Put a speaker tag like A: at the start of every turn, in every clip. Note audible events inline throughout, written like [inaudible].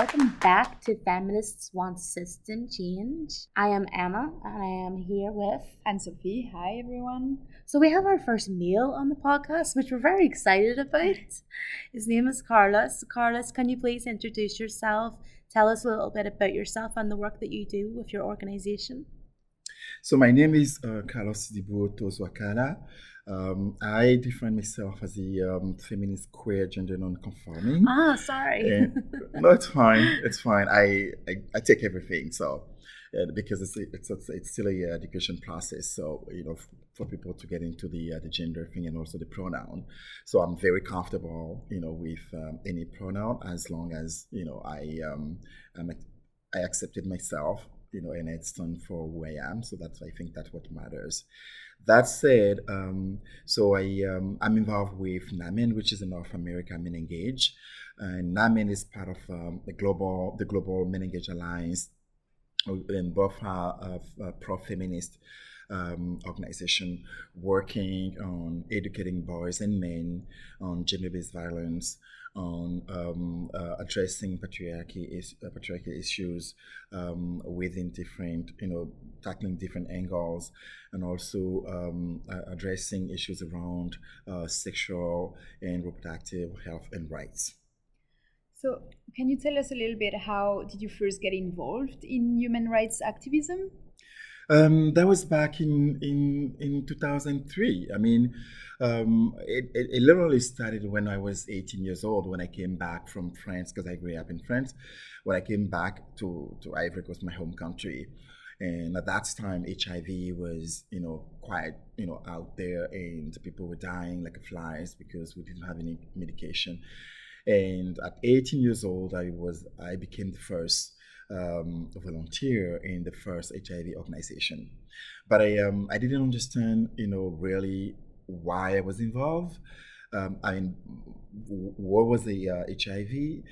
A: Welcome back to Feminists Want System Change. I am Emma and I am here with
B: and Sophie. Hi everyone.
A: So we have our first male on the podcast, which we're very excited about. [laughs] His name is Carlos. Carlos, can you please introduce yourself? Tell us a little bit about yourself and the work that you do with your organization.
C: So my name is uh, Carlos Dibu Tozwakala. Um, I define myself as a um, feminist, queer, gender non-conforming.
A: Ah, sorry.
C: And, no, it's fine. It's fine. I, I, I take everything. So because it's, it's it's still a education process. So you know, for people to get into the uh, the gender thing and also the pronoun. So I'm very comfortable, you know, with um, any pronoun as long as you know I um I'm, I accepted myself you know, and I stand for who I am. So that's I think that's what matters. That said, um, so I um, I'm involved with NAMEN, which is a North America Men Engage, and NAMEN is part of um, the global the global Men Engage Alliance, and both are uh, pro-feminist. Um, organization working on educating boys and men on gender-based violence, on um, uh, addressing patriarchy is, uh, patriarchy issues um, within different, you know, tackling different angles, and also um, addressing issues around uh, sexual and reproductive health and rights.
B: So, can you tell us a little bit how did you first get involved in human rights activism?
C: Um, that was back in, in, in 2003. I mean, um, it, it, it, literally started when I was 18 years old, when I came back from France, because I grew up in France. When I came back to, to Ivory Coast, my home country. And at that time, HIV was, you know, quite, you know, out there and people were dying like flies because we didn't have any medication. And at 18 years old, I was, I became the first um, volunteer in the first HIV organization. But I, um, I didn't understand, you know, really why I was involved. Um, I mean, what was the uh, HIV?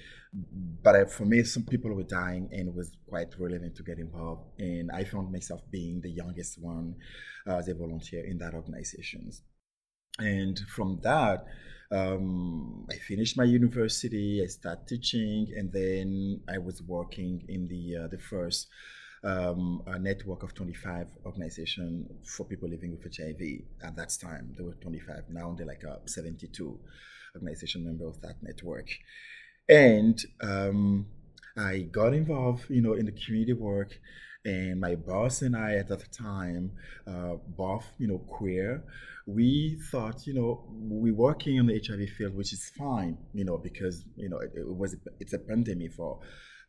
C: But for me, some people were dying, and it was quite relevant to get involved. And I found myself being the youngest one uh, as a volunteer in that organization. And from that, um, I finished my university. I started teaching, and then I was working in the uh, the first um, network of 25 organizations for people living with HIV. At that time, there were 25. Now they're like a 72 organization member of that network, and um, I got involved, you know, in the community work. And my boss and I at that time, uh, both, you know, queer, we thought, you know, we're working in the HIV field, which is fine, you know, because, you know, it, it was, it's a pandemic for,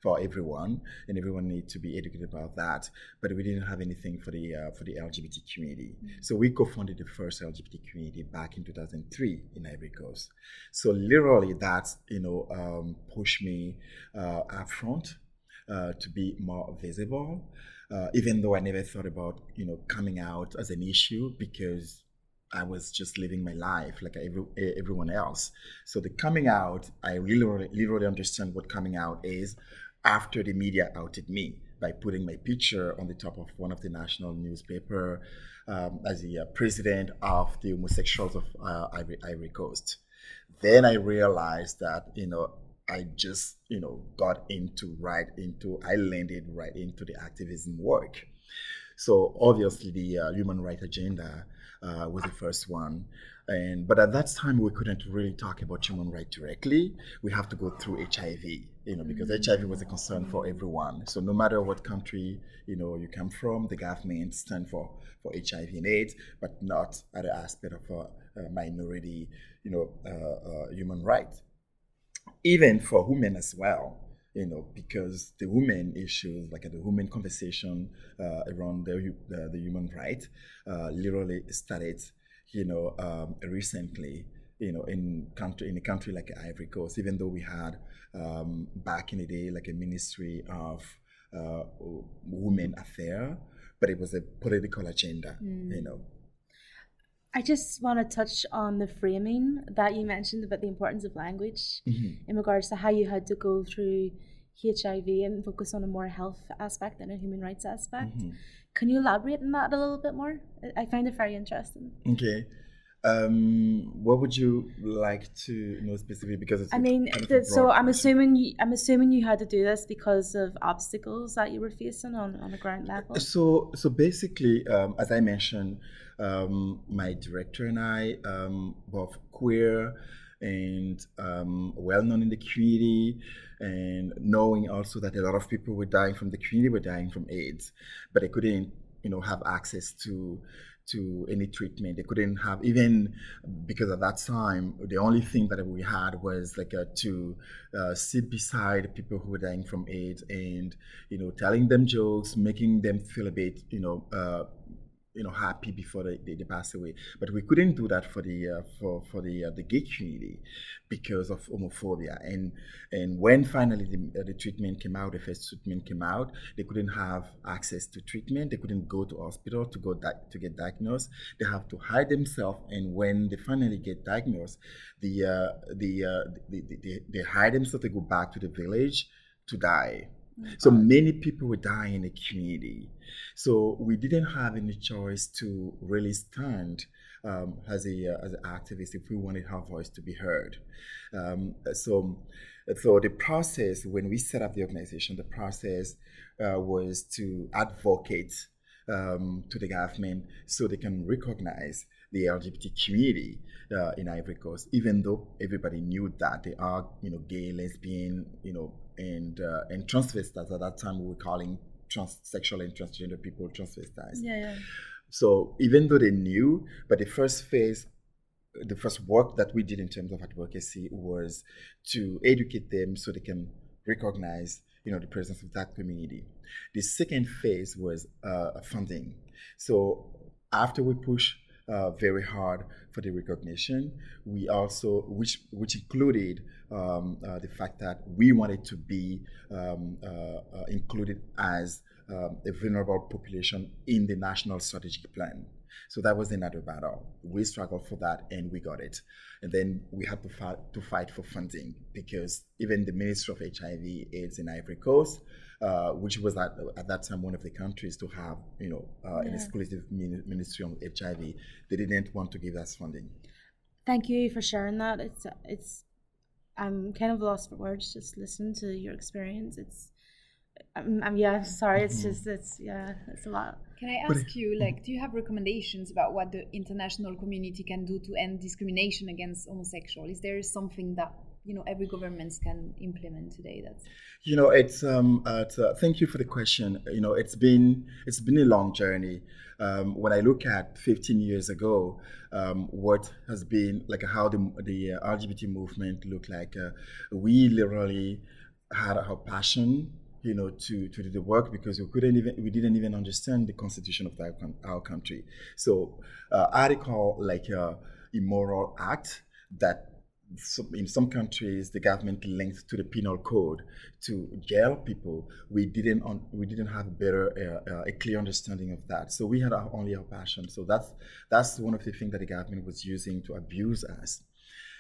C: for everyone, and everyone needs to be educated about that. But we didn't have anything for the uh, for the LGBT community, mm-hmm. so we co-founded the first LGBT community back in 2003 in Ivory Coast. So literally, that you know um, pushed me uh, up front uh, to be more visible. Uh, even though I never thought about you know coming out as an issue because I was just living my life like every, everyone else. So the coming out, I literally, literally understand what coming out is after the media outed me by putting my picture on the top of one of the national newspaper um, as the uh, president of the homosexuals of uh, Ivory, Ivory Coast. Then I realized that you know I just you know got into right into I landed right into the activism work. So obviously the uh, human rights agenda uh, was the first one. And but at that time we couldn't really talk about human rights directly. We have to go through HIV, you know, because HIV was a concern for everyone. So no matter what country you know you come from, the government stand for for HIV and AIDS, but not at the aspect of a, a minority, you know, uh, uh, human rights. Even for women as well, you know, because the women issues, like the women conversation uh, around the, the, the, human right, uh, literally started, you know, um, recently, you know, in country in a country like Ivory Coast, even though we had um, back in the day like a ministry of uh, women affair, but it was a political agenda, mm. you know.
A: I just want to touch on the framing that you mentioned about the importance of language mm-hmm. in regards to how you had to go through HIV and focus on a more health aspect than a human rights aspect. Mm-hmm. Can you elaborate on that a little bit more? I find it very interesting.
C: Okay. Um, what would you like to know specifically? Because it's
A: I mean,
C: kind of
A: so I'm assuming you, I'm assuming you had to do this because of obstacles that you were facing on, on a ground level.
C: So, so basically, um, as I mentioned, um, my director and I, um, both queer and um, well known in the community, and knowing also that a lot of people were dying from the community were dying from AIDS, but they couldn't, you know, have access to to any treatment. They couldn't have even because at that time the only thing that we had was like a, to uh, sit beside people who were dying from AIDS and you know telling them jokes, making them feel a bit you know. Uh, you know, happy before they, they, they pass away, but we couldn't do that for the uh, for for the uh, the gay community because of homophobia. And and when finally the, uh, the treatment came out, the first treatment came out, they couldn't have access to treatment. They couldn't go to hospital to go di- to get diagnosed. They have to hide themselves. And when they finally get diagnosed, the uh, uh, the, the, the they hide themselves. They go back to the village to die. So many people were dying in the community. So we didn't have any choice to really stand um, as a uh, as an activist if we wanted our voice to be heard. Um, so, so the process when we set up the organization, the process uh, was to advocate um, to the government so they can recognize the LGBT community uh, in Ivory Coast, even though everybody knew that they are, you know, gay, lesbian, you know, and uh, and transvestites. At that time, we were calling transsexual and transgender people transvestites.
A: yeah, yeah.
C: So even though they knew, but the first phase, the first work that we did in terms of advocacy was to educate them so they can recognize, you know, the presence of that community. The second phase was uh, funding. So after we push uh, very hard for the recognition, we also, which which included um, uh, the fact that we wanted to be um, uh, uh, included as um, a vulnerable population in the national strategic plan. So that was another battle. We struggled for that and we got it. And then we had to fight to fight for funding because even the Ministry of HIV/AIDS in Ivory Coast, uh, which was at, at that time one of the countries to have you know uh, an exclusive ministry on HIV, they didn't want to give us funding.
A: Thank you for sharing that. It's it's I'm kind of lost for words just listening to your experience. It's I'm, I'm yeah, sorry. It's just it's yeah, it's a lot.
B: Can I ask you, like, do you have recommendations about what the international community can do to end discrimination against homosexuals? Is there something that you know every government can implement today? That's
C: You know, it's um, uh, it's, uh, thank you for the question. You know, it's been it's been a long journey. Um, when I look at 15 years ago, um, what has been like how the the uh, LGBT movement looked like, uh, we literally had our passion, you know, to to do the work because we couldn't even we didn't even understand the constitution of our, our country. So, uh, article like uh, immoral act that some, in some countries the government linked to the penal code to jail people. We didn't un, we didn't have better uh, uh, a clear understanding of that. So we had our, only our passion. So that's that's one of the things that the government was using to abuse us.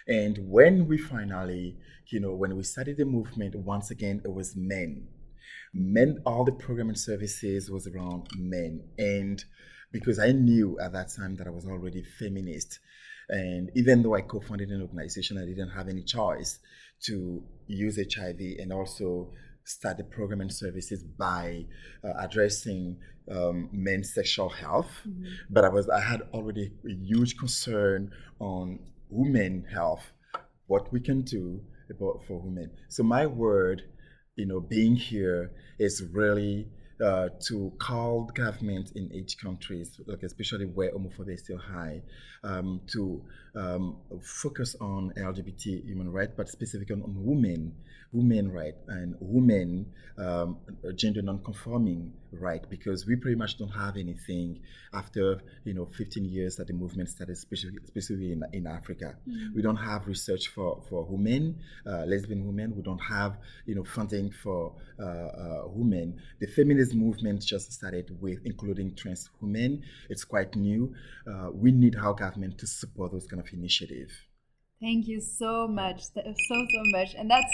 C: And when we finally you know when we started the movement once again it was men. Men all the program and services was around men. And because i knew at that time that i was already feminist and even though I co founded an organization, I didn't have any choice to use HIV and also start the program and services by uh, addressing um, men's sexual health. But I was I had already a huge concern on women health, what we can do about for women. So my word, you know, being here is really uh, to call government in each country, like especially where homophobia is still high, um, to um, focus on LGBT human rights, but specifically on women, women rights, and women um, gender non-conforming right, because we pretty much don't have anything after you know 15 years that the movement started, especially, especially in, in Africa. We don't have research for for women, uh, lesbian women. We don't have you know funding for uh, uh, women. The feminist movement just started with including trans women. It's quite new. Uh, we need our government to support those kind of initiative.
B: Thank you so much, so so much, and that's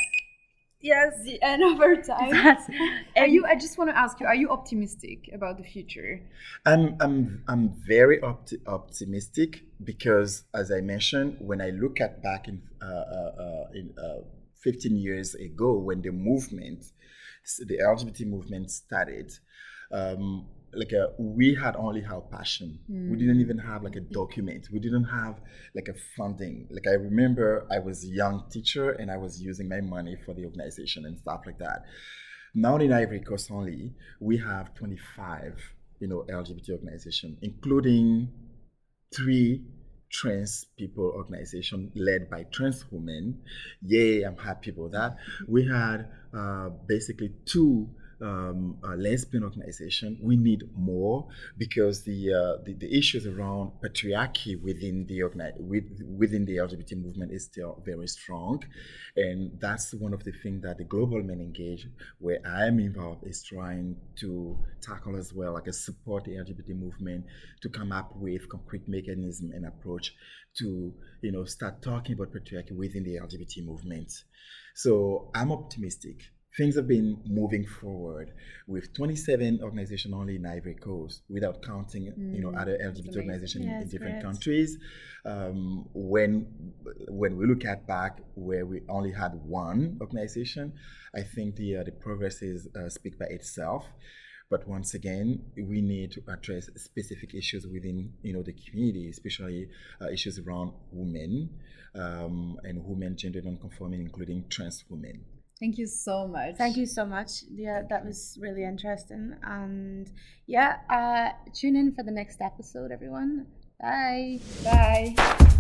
B: Yes, the end of our [laughs] time.
A: That's,
B: Are you? I just want to ask you: Are you optimistic about the future?
C: I'm I'm I'm very opti- optimistic because, as I mentioned, when I look at back in uh, uh, uh, in uh, 15 years ago when the movement, the LGBT movement started. Um, like a, we had only our passion. Mm. We didn't even have like a document. We didn't have like a funding. Like I remember I was a young teacher and I was using my money for the organization and stuff like that. Now in Ivory Coast only, we have 25, you know, LGBT organization, including three trans people organization led by trans women. Yay, I'm happy about that. We had uh, basically two um, lesbian organization, we need more because the, uh, the, the issues around patriarchy within the organi- with, within the LGBT movement is still very strong, and that's one of the things that the Global Men Engage, where I am involved, is trying to tackle as well, like a support the LGBT movement to come up with concrete mechanism and approach to you know start talking about patriarchy within the LGBT movement. So I'm optimistic things have been moving forward with 27 organizations only in Ivory Coast, without counting mm, you know mm, other LGBT organizations in, different countries. Um, when when we look at back where we only had one organization, I think the uh, the progress is uh, speak by itself. But once again, we need to address specific issues within you know the community, especially uh, issues around women um, and women gender non-conforming, including trans women.
B: Thank you so much.
A: Thank you so much. Yeah, that was really interesting. And yeah, uh, tune in for the next episode, everyone. Bye.
B: Bye.